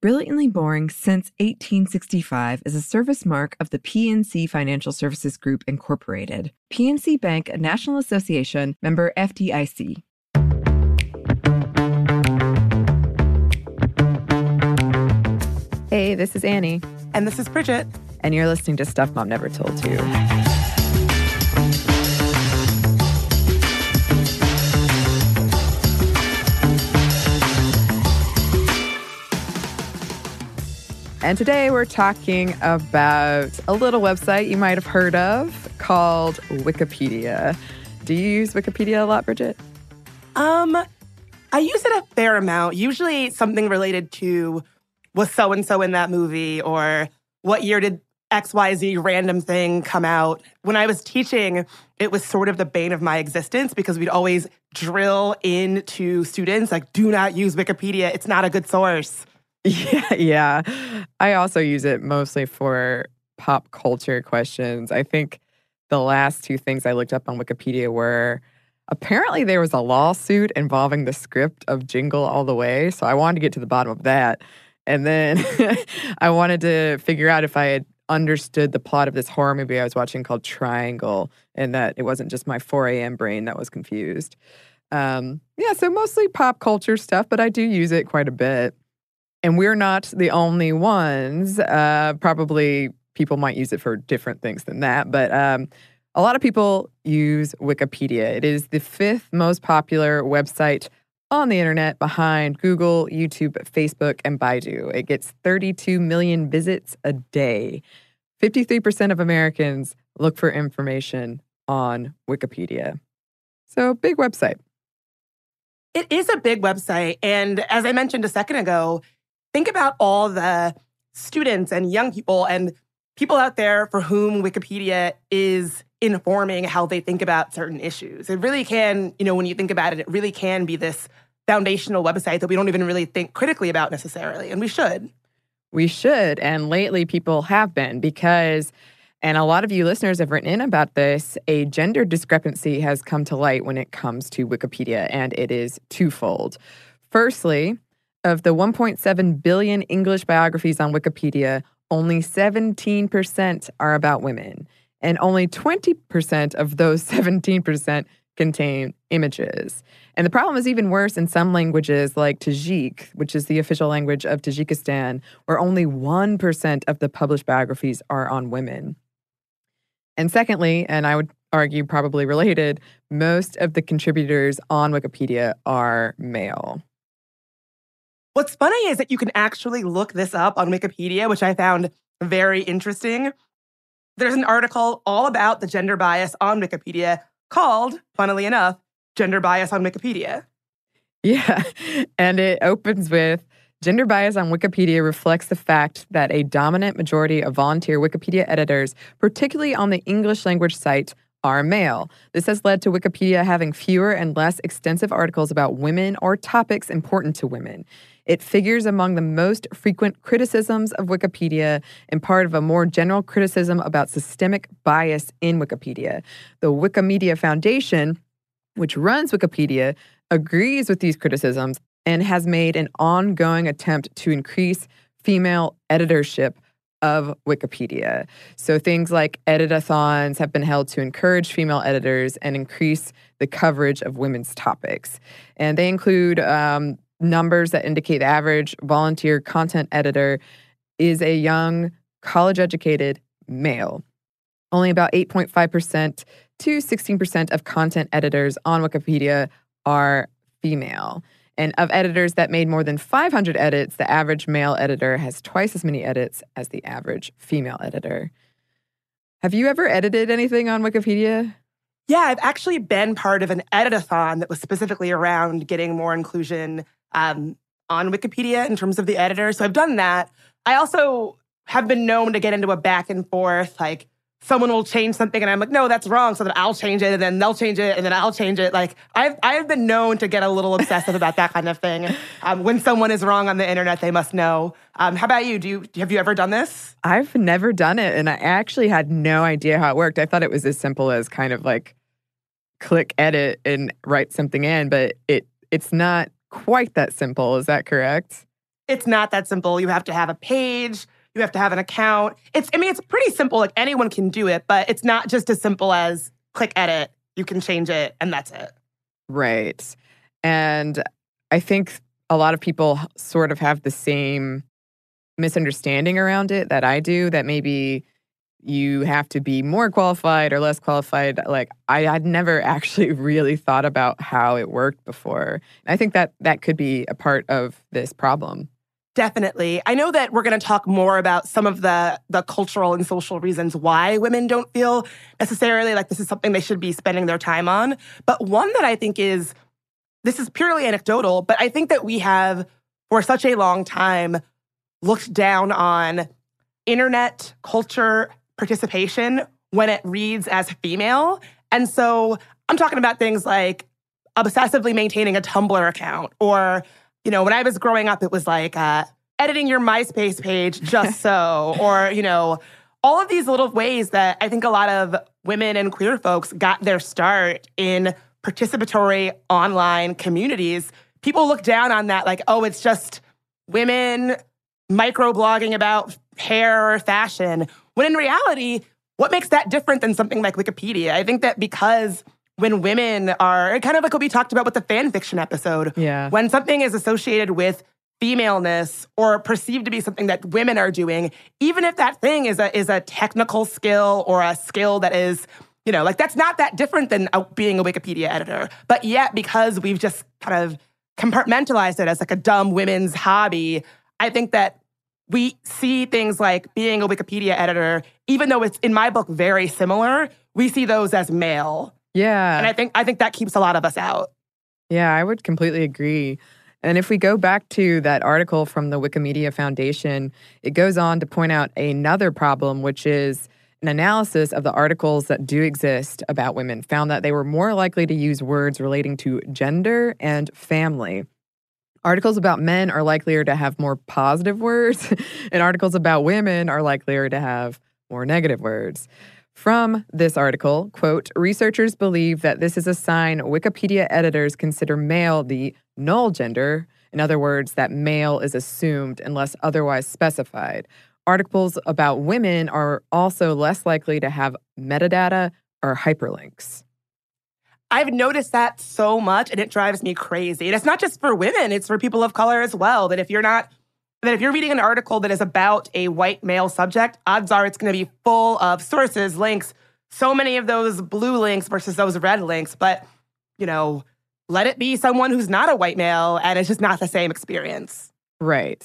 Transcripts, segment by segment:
Brilliantly Boring Since 1865 is a service mark of the PNC Financial Services Group, Incorporated. PNC Bank, a National Association member FDIC. Hey, this is Annie, And this is Bridget. and you're listening to Stuff Mom Never Told You. And today we're talking about a little website you might have heard of called Wikipedia. Do you use Wikipedia a lot, Bridget? Um, I use it a fair amount. Usually something related to was so and so in that movie or what year did XYZ random thing come out. When I was teaching, it was sort of the bane of my existence because we'd always drill into students like, do not use Wikipedia. It's not a good source. Yeah, yeah. I also use it mostly for pop culture questions. I think the last two things I looked up on Wikipedia were apparently there was a lawsuit involving the script of Jingle All the Way. So I wanted to get to the bottom of that. And then I wanted to figure out if I had understood the plot of this horror movie I was watching called Triangle and that it wasn't just my 4 a.m. brain that was confused. Um, yeah, so mostly pop culture stuff, but I do use it quite a bit. And we're not the only ones. Uh, probably people might use it for different things than that. But um, a lot of people use Wikipedia. It is the fifth most popular website on the internet behind Google, YouTube, Facebook, and Baidu. It gets 32 million visits a day. 53% of Americans look for information on Wikipedia. So, big website. It is a big website. And as I mentioned a second ago, think about all the students and young people and people out there for whom Wikipedia is informing how they think about certain issues. It really can, you know, when you think about it, it really can be this foundational website that we don't even really think critically about necessarily, and we should. We should. And lately, people have been because, and a lot of you listeners have written in about this, a gender discrepancy has come to light when it comes to Wikipedia, and it is twofold. Firstly, of the 1.7 billion English biographies on Wikipedia, only 17% are about women, and only 20% of those 17% contain images. And the problem is even worse in some languages like Tajik, which is the official language of Tajikistan, where only 1% of the published biographies are on women. And secondly, and I would argue probably related, most of the contributors on Wikipedia are male. What's funny is that you can actually look this up on Wikipedia, which I found very interesting. There's an article all about the gender bias on Wikipedia called, funnily enough, Gender Bias on Wikipedia. Yeah. And it opens with gender bias on Wikipedia reflects the fact that a dominant majority of volunteer Wikipedia editors, particularly on the English language site, are male. This has led to Wikipedia having fewer and less extensive articles about women or topics important to women. It figures among the most frequent criticisms of Wikipedia and part of a more general criticism about systemic bias in Wikipedia. The Wikimedia Foundation which runs Wikipedia, agrees with these criticisms and has made an ongoing attempt to increase female editorship of Wikipedia. So things like editathons have been held to encourage female editors and increase the coverage of women's topics. And they include um, numbers that indicate the average volunteer content editor is a young, college educated male. Only about 8.5% to 16% of content editors on Wikipedia are female. And of editors that made more than 500 edits, the average male editor has twice as many edits as the average female editor. Have you ever edited anything on Wikipedia? Yeah, I've actually been part of an editathon that was specifically around getting more inclusion um, on Wikipedia in terms of the editor. So I've done that. I also have been known to get into a back and forth, like someone will change something and I'm like, no, that's wrong. So then I'll change it and then they'll change it and then I'll change it. Like I've, I've been known to get a little obsessive about that kind of thing. Um, when someone is wrong on the internet, they must know. Um, how about you? Do you, have you ever done this? I've never done it. And I actually had no idea how it worked. I thought it was as simple as kind of like click edit and write something in, but it, it's not quite that simple. Is that correct? It's not that simple. You have to have a page you have to have an account. It's, I mean, it's pretty simple. Like anyone can do it, but it's not just as simple as click edit. You can change it and that's it. Right. And I think a lot of people sort of have the same misunderstanding around it that I do, that maybe you have to be more qualified or less qualified. Like I had never actually really thought about how it worked before. I think that that could be a part of this problem. Definitely. I know that we're going to talk more about some of the the cultural and social reasons why women don't feel necessarily like this is something they should be spending their time on. But one that I think is this is purely anecdotal, but I think that we have for such a long time looked down on internet culture participation when it reads as female. And so I'm talking about things like obsessively maintaining a Tumblr account or you know, when I was growing up, it was like uh, editing your MySpace page just so, or, you know, all of these little ways that I think a lot of women and queer folks got their start in participatory online communities. People look down on that like, oh, it's just women microblogging about hair or fashion. When in reality, what makes that different than something like Wikipedia? I think that because when women are kind of like what we talked about with the fan fiction episode. Yeah. When something is associated with femaleness or perceived to be something that women are doing, even if that thing is a is a technical skill or a skill that is, you know, like that's not that different than uh, being a Wikipedia editor. But yet, because we've just kind of compartmentalized it as like a dumb women's hobby, I think that we see things like being a Wikipedia editor, even though it's in my book very similar, we see those as male. Yeah. And I think I think that keeps a lot of us out. Yeah, I would completely agree. And if we go back to that article from the Wikimedia Foundation, it goes on to point out another problem, which is an analysis of the articles that do exist about women found that they were more likely to use words relating to gender and family. Articles about men are likelier to have more positive words, and articles about women are likelier to have more negative words. From this article, quote, researchers believe that this is a sign Wikipedia editors consider male the null gender, in other words, that male is assumed unless otherwise specified. Articles about women are also less likely to have metadata or hyperlinks. I've noticed that so much and it drives me crazy. And it's not just for women, it's for people of color as well. That if you're not that if you're reading an article that is about a white male subject, odds are it's going to be full of sources, links, so many of those blue links versus those red links. But, you know, let it be someone who's not a white male and it's just not the same experience. Right.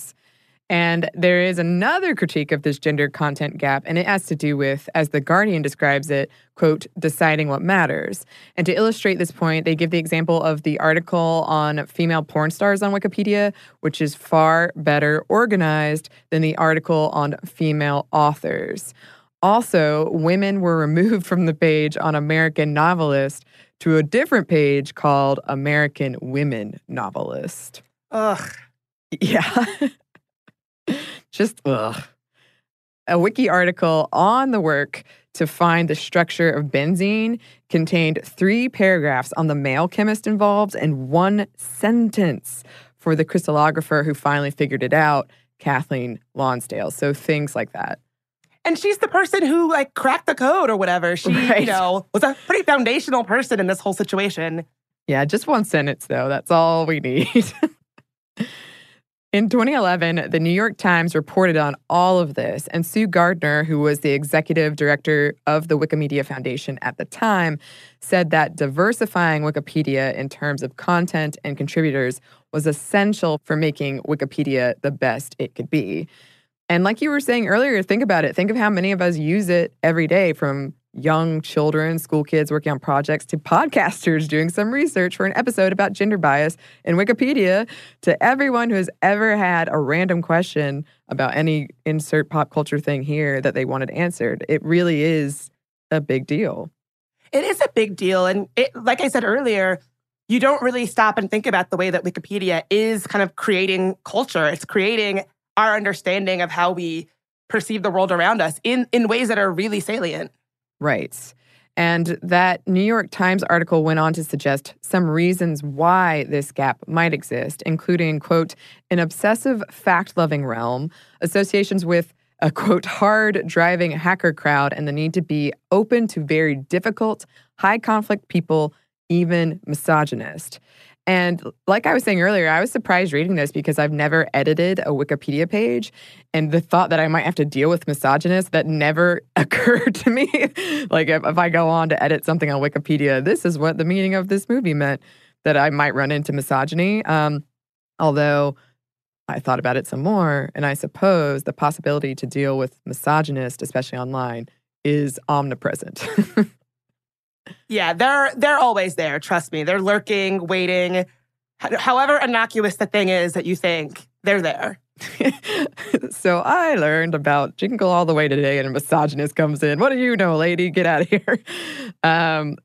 And there is another critique of this gender content gap, and it has to do with, as The Guardian describes it, quote, deciding what matters. And to illustrate this point, they give the example of the article on female porn stars on Wikipedia, which is far better organized than the article on female authors. Also, women were removed from the page on American Novelist to a different page called American Women Novelist. Ugh. Yeah. Just ugh. A wiki article on the work to find the structure of benzene contained three paragraphs on the male chemist involved and one sentence for the crystallographer who finally figured it out, Kathleen Lonsdale. So things like that. And she's the person who like cracked the code or whatever. She, Right. you know, was a pretty foundational person in this whole situation. Yeah, just one sentence, though. That's all we need. In 2011, the New York Times reported on all of this, and Sue Gardner, who was the executive director of the Wikimedia Foundation at the time, said that diversifying Wikipedia in terms of content and contributors was essential for making Wikipedia the best it could be. And like you were saying earlier, think about it. Think of how many of us use it every day from young children, school kids working on projects, to podcasters doing some research for an episode about gender bias in Wikipedia, to everyone who has ever had a random question about any insert pop culture thing here that they wanted answered. It really is a big deal. It is a big deal. And it, like I said earlier, you don't really stop and think about the way that Wikipedia is kind of creating culture. It's creating our understanding of how we perceive the world around us in, in ways that are really salient. Right. And that New York Times article went on to suggest some reasons why this gap might exist, including, quote, an obsessive fact loving realm, associations with a, quote, hard driving hacker crowd, and the need to be open to very difficult, high conflict people, even misogynist. And like I was saying earlier, I was surprised reading this because I've never edited a Wikipedia page. And the thought that I might have to deal with misogynists that never occurred to me. like if, if I go on to edit something on Wikipedia, this is what the meaning of this movie meant that I might run into misogyny. Um, although I thought about it some more, and I suppose the possibility to deal with misogynist, especially online, is omnipresent. Yeah, they're they're always there. Trust me, they're lurking, waiting. However innocuous the thing is that you think, they're there. so I learned about Jingle All the Way today, and a misogynist comes in. What do you know, lady? Get out of here. Um,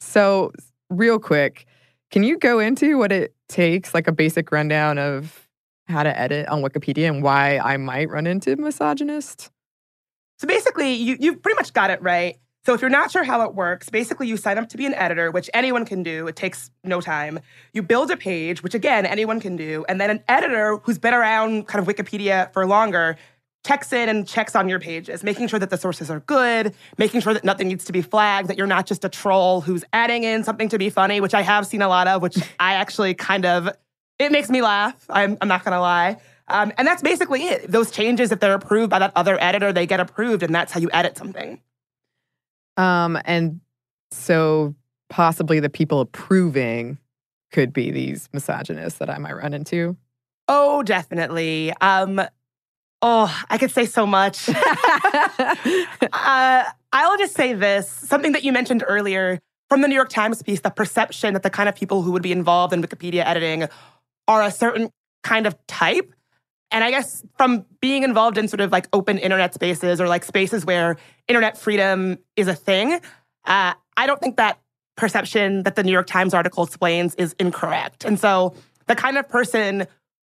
so, real quick, can you go into what it takes, like a basic rundown of how to edit on Wikipedia and why I might run into misogynist? So basically, you you've pretty much got it right. So if you're not sure how it works, basically you sign up to be an editor, which anyone can do. It takes no time. You build a page, which again anyone can do, and then an editor who's been around kind of Wikipedia for longer checks in and checks on your pages, making sure that the sources are good, making sure that nothing needs to be flagged, that you're not just a troll who's adding in something to be funny, which I have seen a lot of, which I actually kind of it makes me laugh. I'm, I'm not gonna lie. Um, and that's basically it. Those changes, if they're approved by that other editor, they get approved, and that's how you edit something. Um, and so possibly the people approving could be these misogynists that I might run into. Oh, definitely. Um, oh, I could say so much. uh, I'll just say this something that you mentioned earlier from the New York Times piece the perception that the kind of people who would be involved in Wikipedia editing are a certain kind of type. And I guess from being involved in sort of like open internet spaces or like spaces where internet freedom is a thing, uh, I don't think that perception that the New York Times article explains is incorrect. And so the kind of person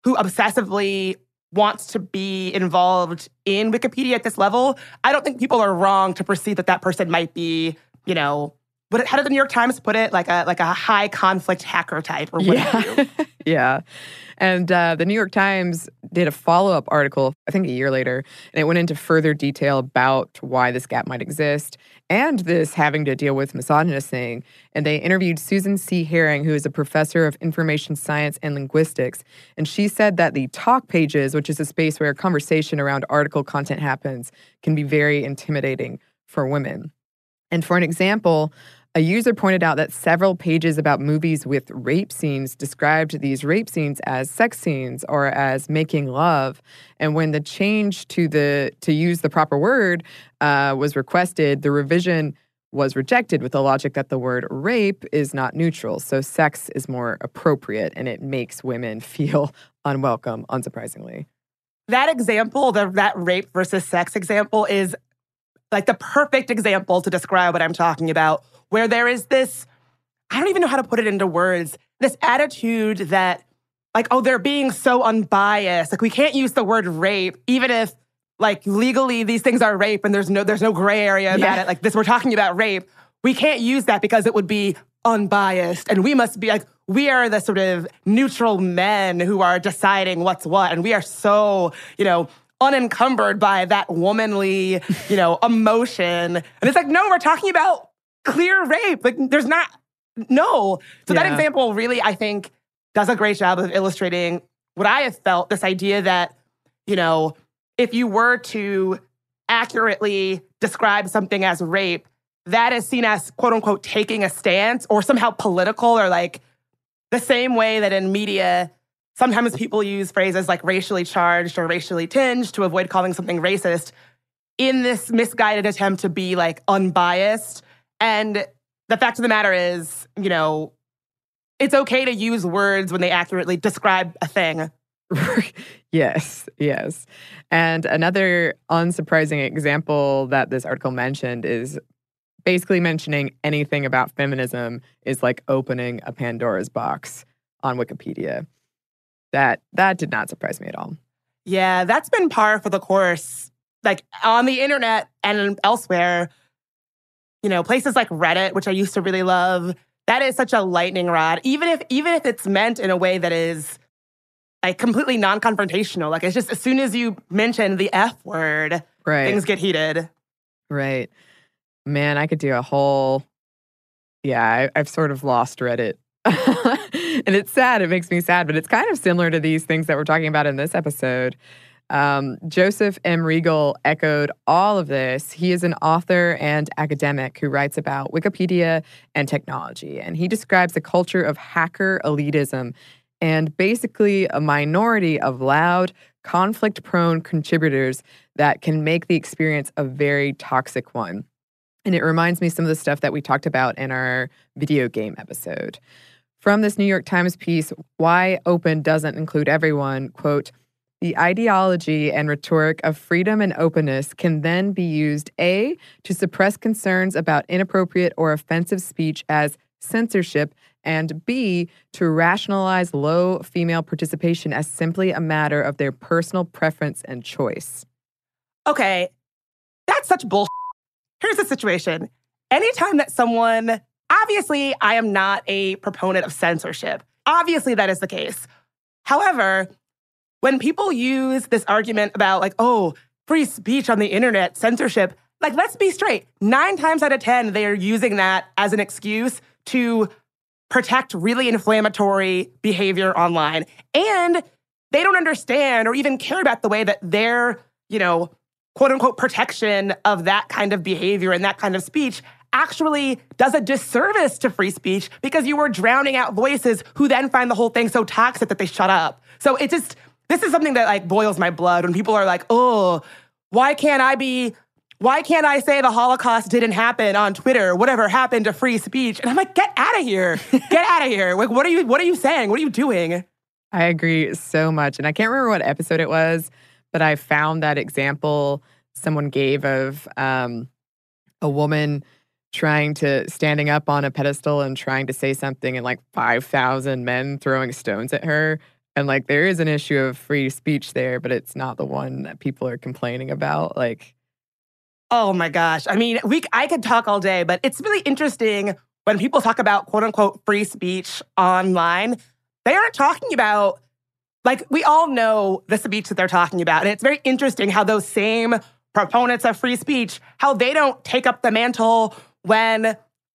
who obsessively wants to be involved in Wikipedia at this level, I don't think people are wrong to perceive that that person might be, you know, what, how did the New York Times put it? Like a like a high conflict hacker type or what. Yeah. yeah. And uh, the New York Times did a follow up article, I think a year later, and it went into further detail about why this gap might exist and this having to deal with misogynist thing. And they interviewed Susan C. Herring, who is a professor of information science and linguistics. And she said that the talk pages, which is a space where conversation around article content happens, can be very intimidating for women. And for an example, a user pointed out that several pages about movies with rape scenes described these rape scenes as sex scenes or as making love. And when the change to the to use the proper word uh, was requested, the revision was rejected with the logic that the word rape is not neutral, so sex is more appropriate, and it makes women feel unwelcome, unsurprisingly. That example, the that rape versus sex example is like the perfect example to describe what I'm talking about, where there is this, I don't even know how to put it into words, this attitude that, like, oh, they're being so unbiased. Like, we can't use the word rape, even if, like legally these things are rape and there's no there's no gray area about Yeah. it. Like this, we're talking about rape. We can't use that because it would be unbiased, and we must be like we are the sort of neutral men who are deciding what's what, and we are so you know unencumbered by that womanly you know emotion. And it's like no, we're talking about clear rape. Like there's not no. So that example really, I think, does a great job of illustrating what I have felt. This idea that you know if you were to accurately describe something as rape, that is seen as quote unquote taking a stance or somehow political or like the same way that in media, sometimes people use phrases like racially charged or racially tinged to avoid calling something racist in this misguided attempt to be like unbiased. And the fact of the matter is, you know, it's okay to use words when they accurately describe a thing. yes, yes. And another unsurprising example that this article mentioned is basically mentioning anything about feminism is like opening a Pandora's box on Wikipedia. That that did not surprise me at all. Yeah, that's been par for the course. Like on the internet and elsewhere, you know, places like Reddit, which I used to really love, that is such a lightning rod. Even if even if it's meant in a way that is like completely non-confrontational. Like it's just as soon as you mention the F word, Right. things get heated. Right. Man, I could do a whole. Yeah, I, I've sort of lost Reddit. and it's sad. It makes me sad, but it's kind of similar to these things that we're talking about in this episode. Um, Joseph M. Reagle echoed all of this. He is an author and academic who writes about Wikipedia and technology, and he describes a culture of hacker elitism and basically a minority of loud, conflict prone contributors that can make the experience a very toxic one. And it reminds me some of the stuff that we talked about in our video game episode. From this New York Times piece, Why Open Doesn't Include Everyone, quote, the ideology and rhetoric of freedom and openness can then be used A, to suppress concerns about inappropriate or offensive speech as censorship, and B, to rationalize low female participation as simply a matter of their personal preference and choice. Okay, that's such bullshit. Here's the situation. Anytime that someone, obviously, I am not a proponent of censorship. Obviously, that is the case. However, when people use this argument about, like, oh, free speech on the internet, censorship, like, let's be straight. Nine times out of 10, they are using that as an excuse to protect really inflammatory behavior online. And they don't understand or even care about the way that their, you know, quote unquote protection of that kind of behavior and that kind of speech actually does a disservice to free speech because you are drowning out voices who then find the whole thing so toxic that they shut up. So it just, this is something that like boils my blood when people are like, oh, why can't I be, why can't I say the Holocaust didn't happen on Twitter? Whatever happened to free speech? And I'm like, get out of here. Get out of here. Like, what are you, what are you saying? What are you doing? I agree so much. And I can't remember what episode it was, but I found that example someone gave of um, a woman trying to standing up on a pedestal and trying to say something and like 5,000 men throwing stones at her. And like there is an issue of free speech there, but it's not the one that people are complaining about. Like, Oh my gosh. I mean, we I could talk all day, but it's really interesting when people talk about quote unquote free speech online. They aren't talking about like we all know the speech that they're talking about. And it's very interesting how those same proponents of free speech, how they don't take up the mantle when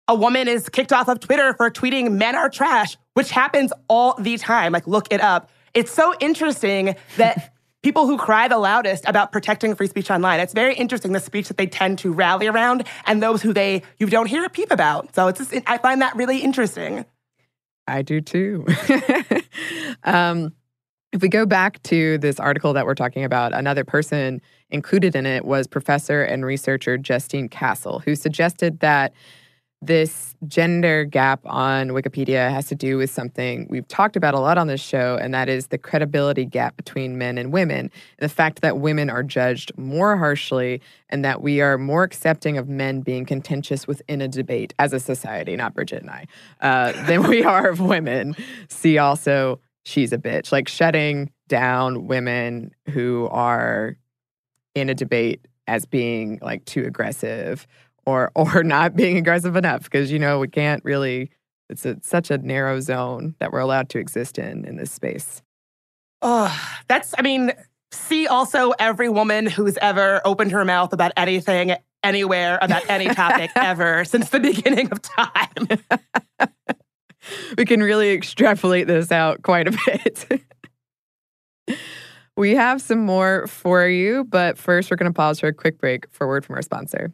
a woman is kicked off of Twitter for tweeting men are trash, which happens all the time. Like look it up. It's so interesting that people who cry the loudest about protecting free speech online. It's very interesting the speech that they tend to rally around and those who they you don't hear a peep about. So it's just, I find that really interesting. I do too. um, if we go back to this article that we're talking about, another person included in it was professor and researcher Justine Cassell, who suggested that this gender gap on Wikipedia has to do with something we've talked about a lot on this show, and that is the credibility gap between men and women. The fact that women are judged more harshly and that we are more accepting of men being contentious within a debate as a society, not Bridget and I, uh, than we are of women. See also, she's a bitch, like shutting down women who are in a debate as being like too aggressive or or not being aggressive enough because you know we can't really it's a, such a narrow zone that we're allowed to exist in in this space. Oh, that's I mean, see also every woman who's ever opened her mouth about anything anywhere about any topic ever since the beginning of time. we can really extrapolate this out quite a bit. we have some more for you, but first we're going to pause for a quick break for a word from our sponsor.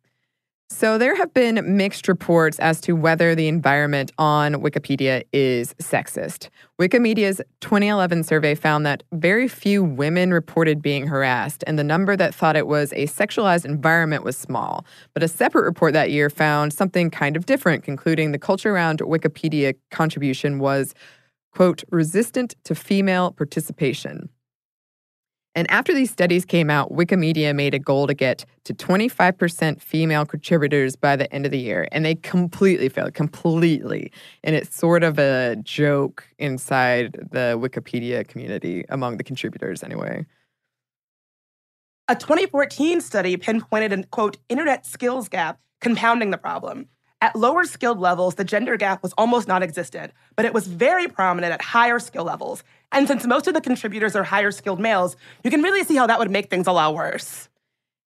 So, there have been mixed reports as to whether the environment on Wikipedia is sexist. Wikimedia's 2011 survey found that very few women reported being harassed, and the number that thought it was a sexualized environment was small. But a separate report that year found something kind of different, concluding the culture around Wikipedia contribution was, quote, resistant to female participation. And after these studies came out, Wikimedia made a goal to get to 25% female contributors by the end of the year. And they completely failed, completely. And it's sort of a joke inside the Wikipedia community among the contributors, anyway. A 2014 study pinpointed an quote, internet skills gap compounding the problem. At lower skilled levels, the gender gap was almost non existent, but it was very prominent at higher skill levels. And since most of the contributors are higher skilled males, you can really see how that would make things a lot worse.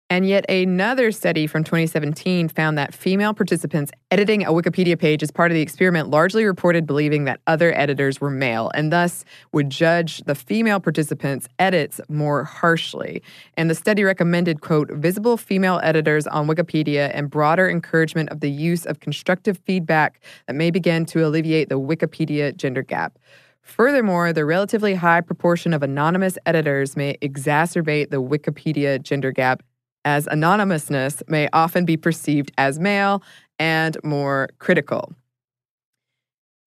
And yet, another study from 2017 found that female participants editing a Wikipedia page as part of the experiment largely reported believing that other editors were male and thus would judge the female participants' edits more harshly. And the study recommended, quote, visible female editors on Wikipedia and broader encouragement of the use of constructive feedback that may begin to alleviate the Wikipedia gender gap. Furthermore, the relatively high proportion of anonymous editors may exacerbate the Wikipedia gender gap as anonymousness may often be perceived as male and more critical.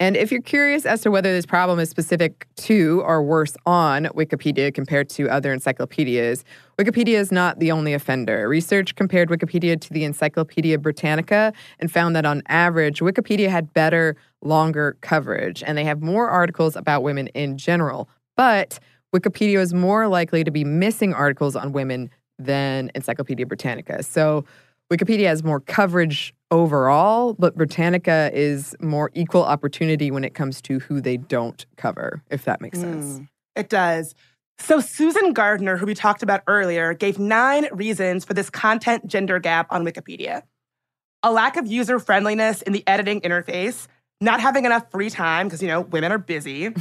And if you're curious as to whether this problem is specific to or worse on Wikipedia compared to other encyclopedias, Wikipedia is not the only offender. Research compared Wikipedia to the Encyclopedia Britannica and found that on average, Wikipedia had better, longer coverage, and they have more articles about women in general. But Wikipedia is more likely to be missing articles on women than Encyclopedia Britannica. So Wikipedia has more coverage overall, but Britannica is more equal opportunity when it comes to who they don't cover, if that makes sense. Mm, it does. So, Susan Gardner, who we talked about earlier, gave nine reasons for this content gender gap on Wikipedia a lack of user friendliness in the editing interface, not having enough free time because, you know, women are busy,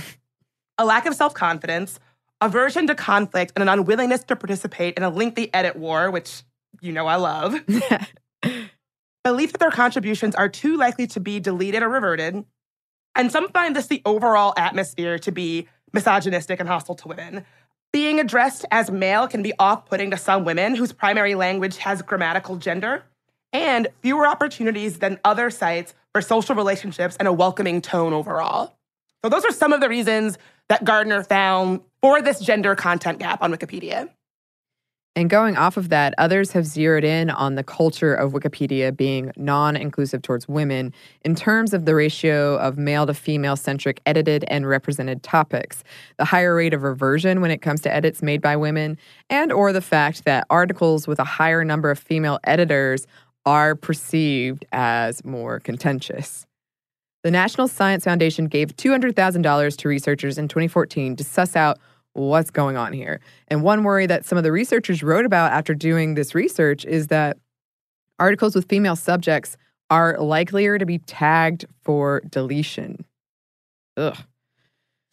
a lack of self confidence, aversion to conflict, and an unwillingness to participate in a lengthy edit war, which you know I love. Belief that their contributions are too likely to be deleted or reverted. And some find this the overall atmosphere to be misogynistic and hostile to women. Being addressed as male can be off putting to some women whose primary language has grammatical gender, and fewer opportunities than other sites for social relationships and a welcoming tone overall. So, those are some of the reasons that Gardner found for this gender content gap on Wikipedia. And going off of that, others have zeroed in on the culture of Wikipedia being non inclusive towards women in terms of the ratio of male to female centric edited and represented topics, the higher rate of reversion when it comes to edits made by women, and or the fact that articles with a higher number of female editors are perceived as more contentious. The National Science Foundation gave $200,000 to researchers in 2014 to suss out what's going on here. And one worry that some of the researchers wrote about after doing this research is that articles with female subjects are likelier to be tagged for deletion. Ugh.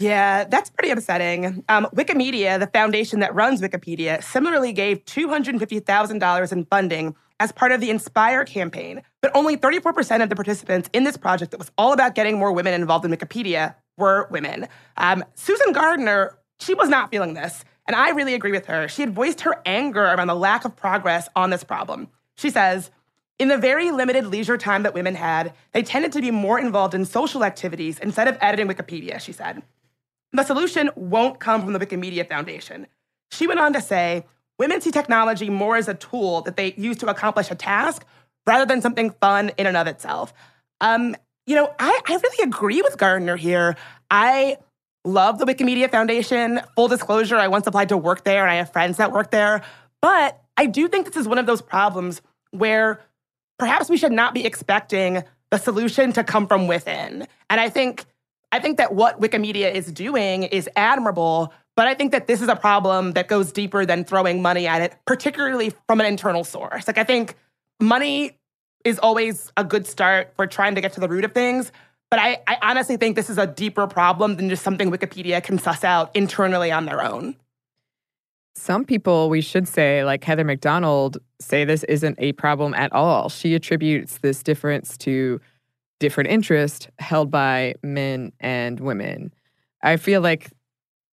Yeah, that's pretty upsetting. Um, Wikimedia, the foundation that runs Wikipedia, similarly gave $250,000 in funding as part of the Inspire campaign. But only 34% of the participants in this project that was all about getting more women involved in Wikipedia were women. Um, Susan Gardner she was not feeling this. And I really agree with her. She had voiced her anger around the lack of progress on this problem. She says, in the very limited leisure time that women had, they tended to be more involved in social activities instead of editing Wikipedia, she said. The solution won't come from the Wikimedia Foundation. She went on to say, women see technology more as a tool that they use to accomplish a task rather than something fun in and of itself. Um, you know, I, I really agree with Gardner here. I love the Wikimedia Foundation. Full disclosure, I once applied to work there and I have friends that work there. But I do think this is one of those problems where perhaps we should not be expecting the solution to come from within. And I think I think that what Wikimedia is doing is admirable, but I think that this is a problem that goes deeper than throwing money at it, particularly from an internal source. Like I think money is always a good start for trying to get to the root of things, but I, I honestly think this is a deeper problem than just something Wikipedia can suss out internally on their own. Some people, we should say, like Heather Mac Donald, say this isn't a problem at all. She attributes this difference to different interests held by men and women. I feel like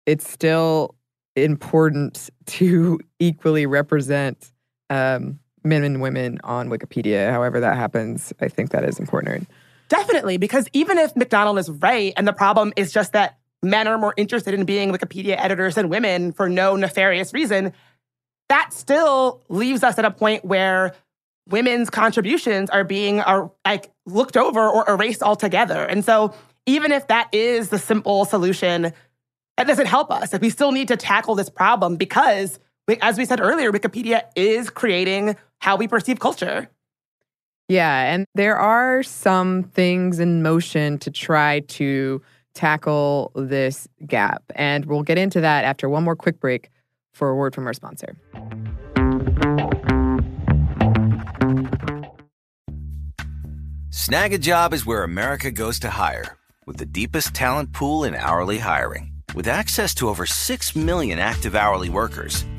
it's still important to equally represent um, men and women on Wikipedia. However, that happens, I think that is important. Definitely, because even if Mac Donald is right and the problem is just that men are more interested in being Wikipedia editors than women for no nefarious reason, that still leaves us at a point where women's contributions are being are like looked over or erased altogether. And so even if that is the simple solution, that doesn't help us. We still need to tackle this problem because as we said earlier, Wikipedia is creating how we perceive culture. Yeah, and there are some things in motion to try to tackle this gap. And we'll get into that after one more quick break for a word from our sponsor. Snagajob is where America goes to hire, with the deepest talent pool in hourly hiring. With access to over 6 million active hourly workers,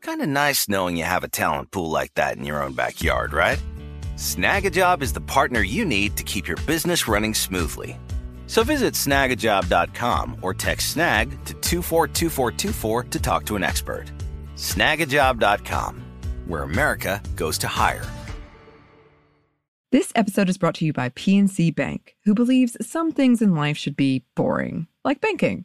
Kind of nice knowing you have a talent pool like that in your own backyard, right? Snagajob is the partner you need to keep your business running smoothly. So visit snagajob.com or text snag to 242424 to talk to an expert. Snagajob.com, where America goes to hire. This episode is brought to you by PNC Bank, who believes some things in life should be boring, like banking.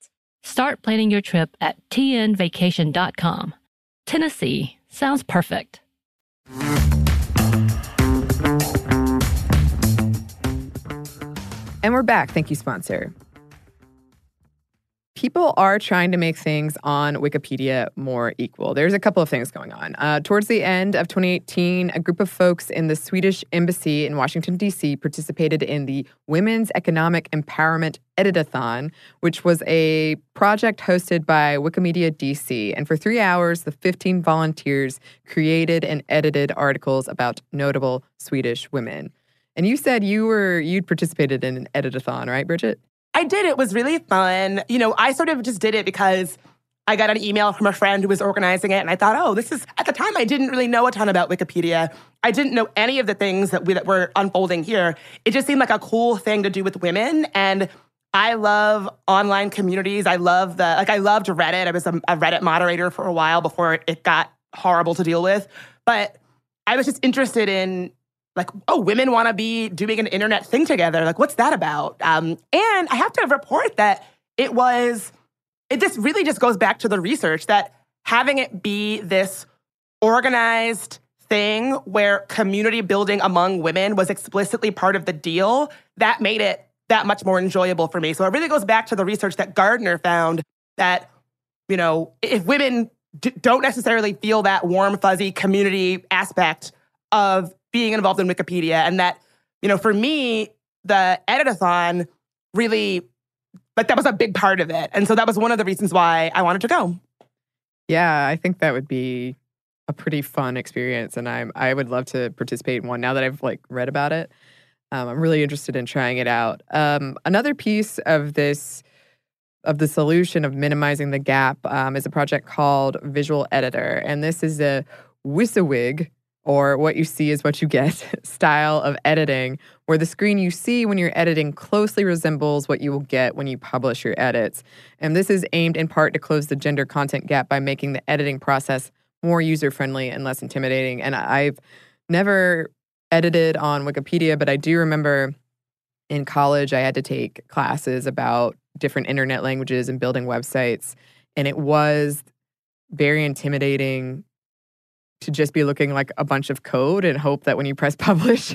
Start planning your trip at tnvacation.com. Tennessee sounds perfect. And we're back. Thank you, sponsor. People are trying to make things on Wikipedia more equal. There's a couple of things going on. Uh, towards the end of 2018, a group of folks in the Swedish embassy in Washington, D.C., participated in the Women's Economic Empowerment Editathon, which was a project hosted by Wikimedia DC. And for three hours, the 15 volunteers created and edited articles about notable Swedish women. And you said you were you'd participated in an editathon, right, Bridget? I did. It was really fun. You know, I sort of just did it because I got an email from a friend who was organizing it, and I thought, oh, this is, at the time, I didn't really know a ton about Wikipedia. I didn't know any of the things that, we, that were unfolding here. It just seemed like a cool thing to do with women. And I love online communities. I love the, like, I loved Reddit. I was a, a Reddit moderator for a while before it got horrible to deal with. But I was just interested in like, oh, women want to be doing an internet thing together. Like, what's that about? Um, and I have to report that it was, it, this really just goes back to the research that having it be this organized thing where community building among women was explicitly part of the deal, that made it that much more enjoyable for me. So it really goes back to the research that Gardner found that, you know, if women d- don't necessarily feel that warm, fuzzy community aspect of being involved in Wikipedia. And that, you know, for me, the editathon really, like, that was a big part of it. And so that was one of the reasons why I wanted to go. Yeah, I think that would be a pretty fun experience. And I'm, I would love to participate in one now that I've like read about it. Um, I'm really interested in trying it out. Um, another piece of this, of the solution of minimizing the gap, um, is a project called Visual Editor, and this is a WYSIWYG or what you see is what you get style of editing, where the screen you see when you're editing closely resembles what you will get when you publish your edits. And this is aimed in part to close the gender content gap by making the editing process more user friendly and less intimidating. And I've never edited on Wikipedia, but I do remember in college I had to take classes about different internet languages and building websites. And it was very intimidating to just be looking like a bunch of code and hope that when you press publish,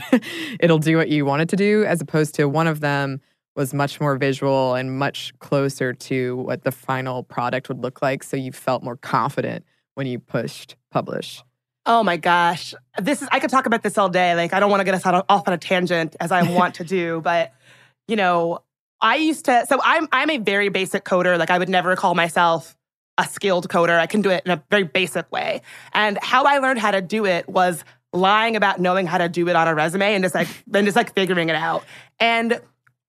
it'll do what you want it to do, as opposed to one of them was much more visual and much closer to what the final product would look like. So you felt more confident when you pushed publish. Oh my gosh. This is I could talk about this all day. Like I don't want to get us off on a tangent as I want to do, but you know, I used to so I'm I'm a very basic coder. Like I would never call myself a skilled coder. I can do it in a very basic way. And how I learned how to do it was lying about knowing how to do it on a resume and just like then just like figuring it out. And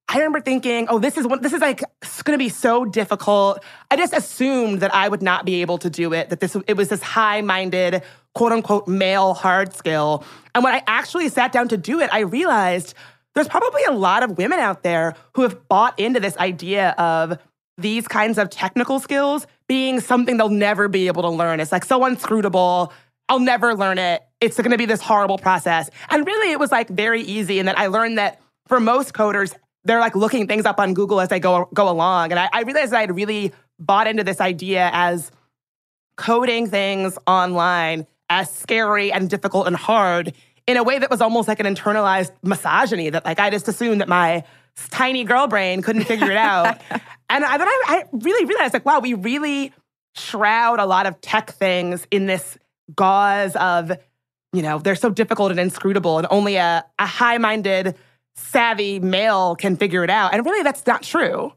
I remember thinking, oh, this is one, this is like going to be so difficult. I just assumed that I would not be able to do it. That this it was this high-minded, quote unquote, male hard skill. And when I actually sat down to do it, I realized there's probably a lot of women out there who have bought into this idea of these kinds of technical skills being something they'll never be able to learn. It's like so unscrutable. I'll never learn it. It's going to be this horrible process. And really, it was like very easy. And then I learned that for most coders, they're like looking things up on Google as they go go along. And I, I realized that I'd really bought into this idea as coding things online as scary and difficult and hard in a way that was almost like an internalized misogyny that like I just assumed that my tiny girl brain couldn't figure it out. and I, then I, I really realized like, wow, we really shroud a lot of tech things in this gauze of you know, they're so difficult and inscrutable, and only a, a high minded, savvy male can figure it out. And really, that's not true.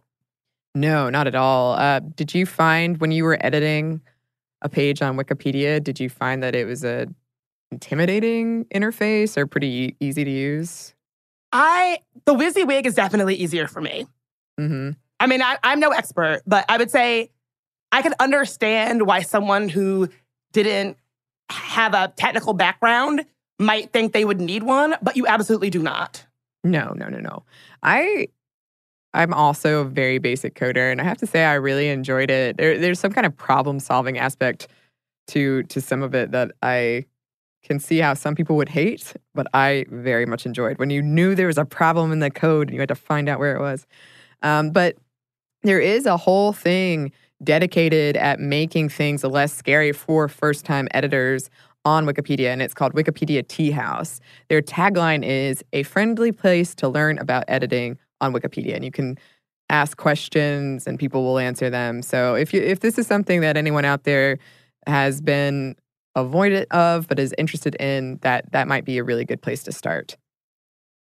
No, not at all. Uh, did you find when you were editing a page on Wikipedia, did you find that it was a intimidating interface or pretty easy to use? I the WYSIWYG is definitely easier for me. Mm-hmm. I mean, I, I'm no expert, but I would say I can understand why someone who didn't have a technical background might think they would need one, but you absolutely do not. No, no, no, no. I I'm also a very basic coder, and I have to say I really enjoyed it. There, there's some kind of problem solving aspect to to some of it that I can see how some people would hate, but I very much enjoyed when you knew there was a problem in the code and you had to find out where it was. Um, but there is a whole thing dedicated at making things less scary for first time editors on Wikipedia, and it's called Wikipedia Tea House. Their tagline is a friendly place to learn about editing on Wikipedia, and you can ask questions and people will answer them. So if you if this is something that anyone out there has been avoidant of but is interested in, that that might be a really good place to start.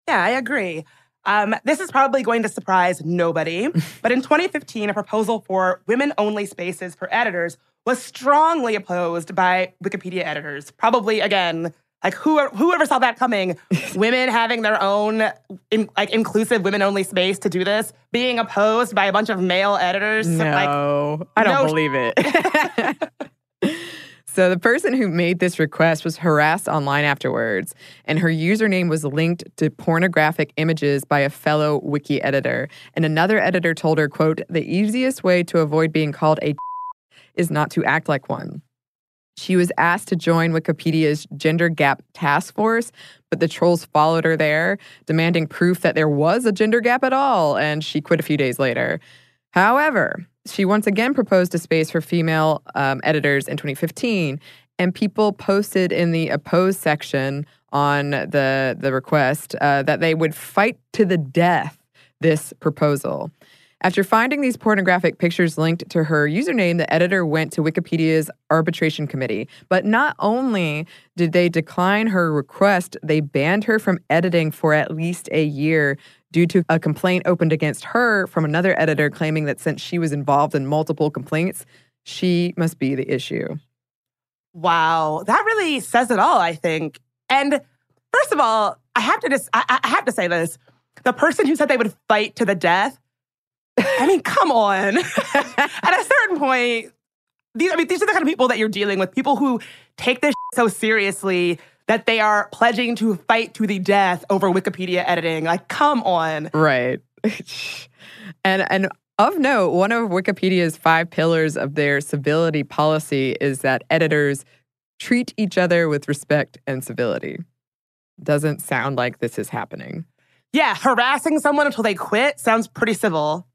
Yeah, I agree. Um, this is probably going to surprise nobody, but in 2015, a proposal for women only spaces for editors was strongly opposed by Wikipedia editors. Probably, again, like who, whoever saw that coming, women having their own in, like inclusive women only space to do this, being opposed by a bunch of male editors. No, like, I don't no- believe it. so the person who made this request was harassed online afterwards, and her username was linked to pornographic images by a fellow wiki editor. And another editor told her, "quote The easiest way to avoid being called a is not to act like one." She was asked to join Wikipedia's gender gap task force, but the trolls followed her there, demanding proof that there was a gender gap at all, and she quit a few days later. However, she once again proposed a space for female um, editors in 2015, and people posted in the opposed section on the the request uh, that they would fight to the death this proposal. After finding these pornographic pictures linked to her username, the editor went to Wikipedia's arbitration committee. But not only did they decline her request, they banned her from editing for at least a year due to a complaint opened against her from another editor claiming that since she was involved in multiple complaints, she must be the issue. Wow, that really says it all, I think. And first of all, I have to just I, I have to say this. The person who said they would fight to the death, I mean, come on. At a certain point, these I mean, these are the kind of people that you're dealing with, people who take this so seriously that they are pledging to fight to the death over Wikipedia editing. Like, come on. Right. and and of note, one of Wikipedia's five pillars of their civility policy is that editors treat each other with respect and civility. Doesn't sound like this is happening. Yeah, harassing someone until they quit sounds pretty civil.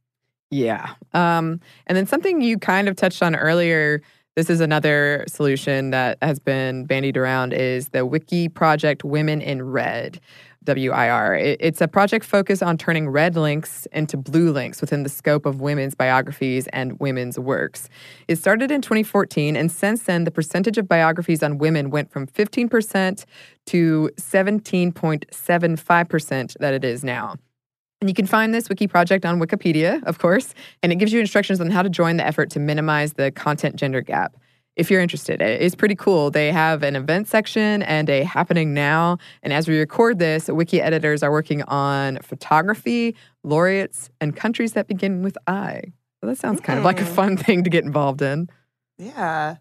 Yeah. Um, and then something you kind of touched on earlier. This is another solution that has been bandied around is the Wiki Project Women in Red, WIR. It's a project focused on turning red links into blue links within the scope of women's biographies and women's works. It started in 2014, and since then, the percentage of biographies on women went from 15% to 17.75% that it is now. And you can find this wiki project on Wikipedia, of course, and it gives you instructions on how to join the effort to minimize the content gender gap. If you're interested, it's pretty cool. They have an event section and a happening now. And as we record this, wiki editors are working on photography, laureates, and countries that begin with I. So that sounds kind of like a Mm. fun thing to get involved in. Yeah.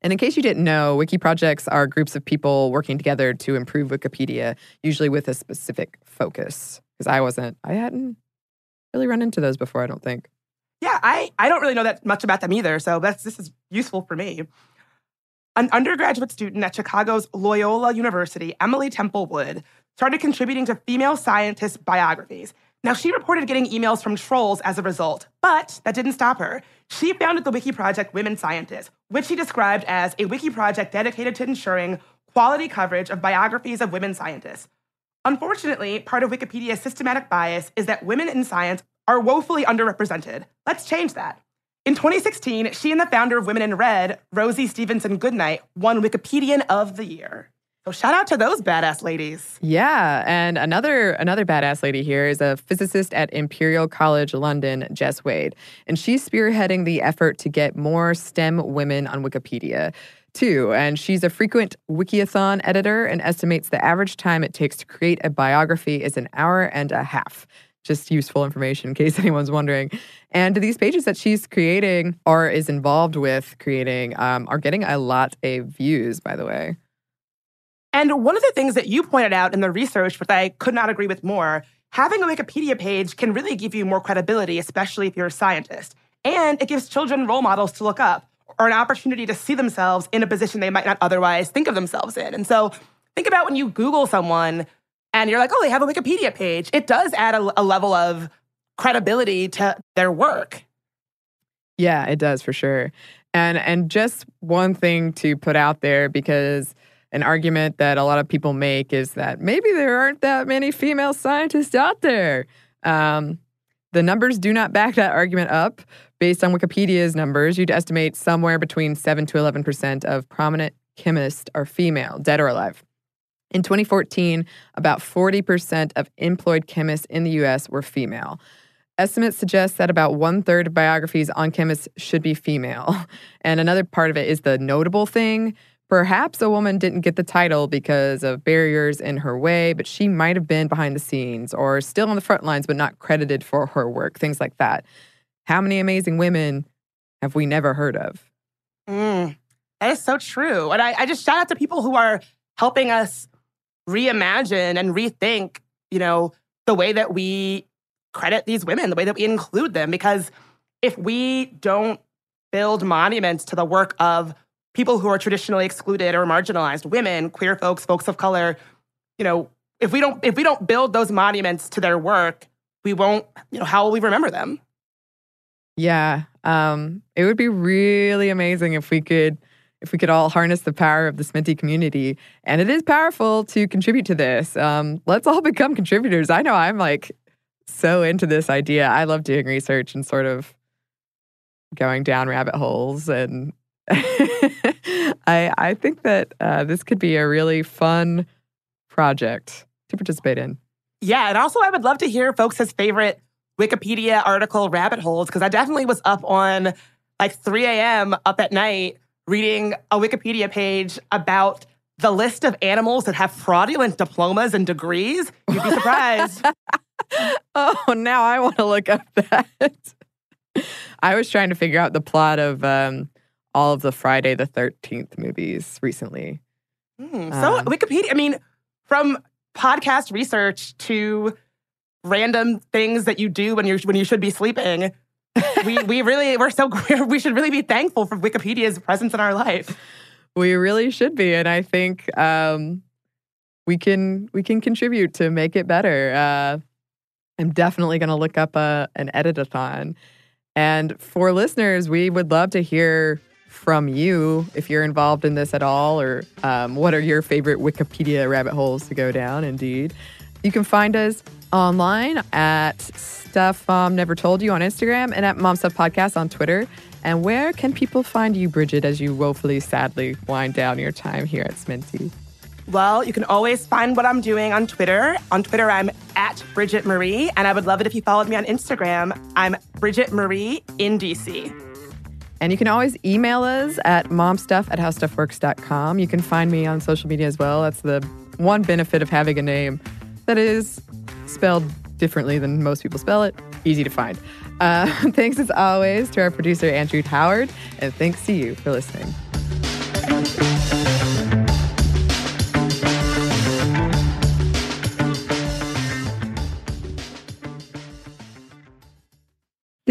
And in case you didn't know, wiki projects are groups of people working together to improve Wikipedia, usually with a specific focus. Because I wasn't, I hadn't really run into those before, I don't think. Yeah, I, I don't really know that much about them either, so that's this is useful for me. An undergraduate student at Chicago's Loyola University, Emily Temple Wood, started contributing to female scientists' biographies. Now, she reported getting emails from trolls as a result, but that didn't stop her. She founded the Wiki Project Women Scientists, which she described as a wiki project dedicated to ensuring quality coverage of biographies of women scientists. Unfortunately, part of Wikipedia's systematic bias is that women in science are woefully underrepresented. Let's change that. In 2016, she and the founder of Women in Red, Rosie Stephenson Goodknight, won Wikipedian of the Year. So shout out to those badass ladies. Yeah, and another another badass lady here is a physicist at Imperial College London, Jess Wade, and she's spearheading the effort to get more STEM women on Wikipedia too. And she's a frequent Wikiathon editor and estimates the average time it takes to create a biography is an hour and a half. Just useful information in case anyone's wondering. And these pages that she's creating or is involved with creating um, are getting a lot of views, by the way. And one of the things that you pointed out in the research, which I could not agree with more, having a Wikipedia page can really give you more credibility, especially if you're a scientist. And it gives children role models to look up or an opportunity to see themselves in a position they might not otherwise think of themselves in. And so think about when you Google someone and you're like, oh, they have a Wikipedia page. It does add a, a level of credibility to their work. Yeah, it does for sure. And and just one thing to put out there because an argument that a lot of people make is that maybe there aren't that many female scientists out there. Um, the numbers do not back that argument up. Based on Wikipedia's numbers, you'd estimate somewhere between 7 to 11% of prominent chemists are female, dead or alive. In 2014, about 40% of employed chemists in the US were female. Estimates suggest that about one third of biographies on chemists should be female. And another part of it is the notable thing Perhaps a woman didn't get the title because of barriers in her way, but she might have been behind the scenes or still on the front lines, but not credited for her work, things like that. How many amazing women have we never heard of? Mm, that is so true. And I, I just shout out to people who are helping us reimagine and rethink, you know, the way that we credit these women, the way that we include them. Because if we don't build monuments to the work of people who are traditionally excluded or marginalized, women, queer folks, folks of color, you know, if we don't if we don't build those monuments to their work, we won't, you know, how will we remember them? Yeah. Um, it would be really amazing if we could if we could all harness the power of the Sminty community. And it is powerful to contribute to this. Um, let's all become contributors. I know I'm like so into this idea. I love doing research and sort of going down rabbit holes and I I think that uh, this could be a really fun project to participate in. Yeah, and also I would love to hear folks' favorite Wikipedia article rabbit holes because I definitely was up on like 3 a.m. up at night reading a Wikipedia page about the list of animals that have fraudulent diplomas and degrees. You'd be surprised. oh, now I want to look up that. I was trying to figure out the plot of um, all of the Friday the 13th movies recently. Mm, so, um, Wikipedia, I mean, from podcast research to random things that you do when you when you should be sleeping. we we really we're so we should really be thankful for Wikipedia's presence in our life. We really should be, and I think um, we can we can contribute to make it better. Uh, I'm definitely going to look up a, an editathon, and for listeners, we would love to hear from you if you're involved in this at all, or um, what are your favorite Wikipedia rabbit holes to go down. Indeed, you can find us online at Stuff Mom Never Told You on Instagram and at Mom Stuff Podcast on Twitter. And where can people find you, Bridget, as you woefully, sadly wind down your time here at Sminty? Well, you can always find what I'm doing on Twitter. On Twitter, I'm at Bridget Marie, and I would love it if you followed me on Instagram. I'm Bridget Marie in DC. And you can always email us at momstuff at howstuffworks.com. You can find me on social media as well. That's the one benefit of having a name that is spelled differently than most people spell it. Easy to find. Uh, thanks as always to our producer, Andrew Howard, and thanks to you for listening.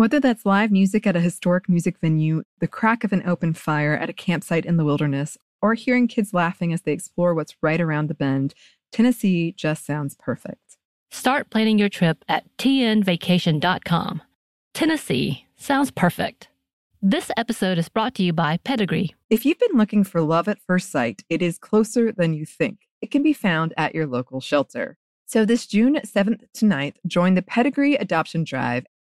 Whether that's live music at a historic music venue, the crack of an open fire at a campsite in the wilderness, or hearing kids laughing as they explore what's right around the bend, Tennessee just sounds perfect. Start planning your trip at tnvacation.com. Tennessee sounds perfect. This episode is brought to you by Pedigree. If you've been looking for love at first sight, it is closer than you think. It can be found at your local shelter. So this June 7th to 9th, join the Pedigree Adoption Drive,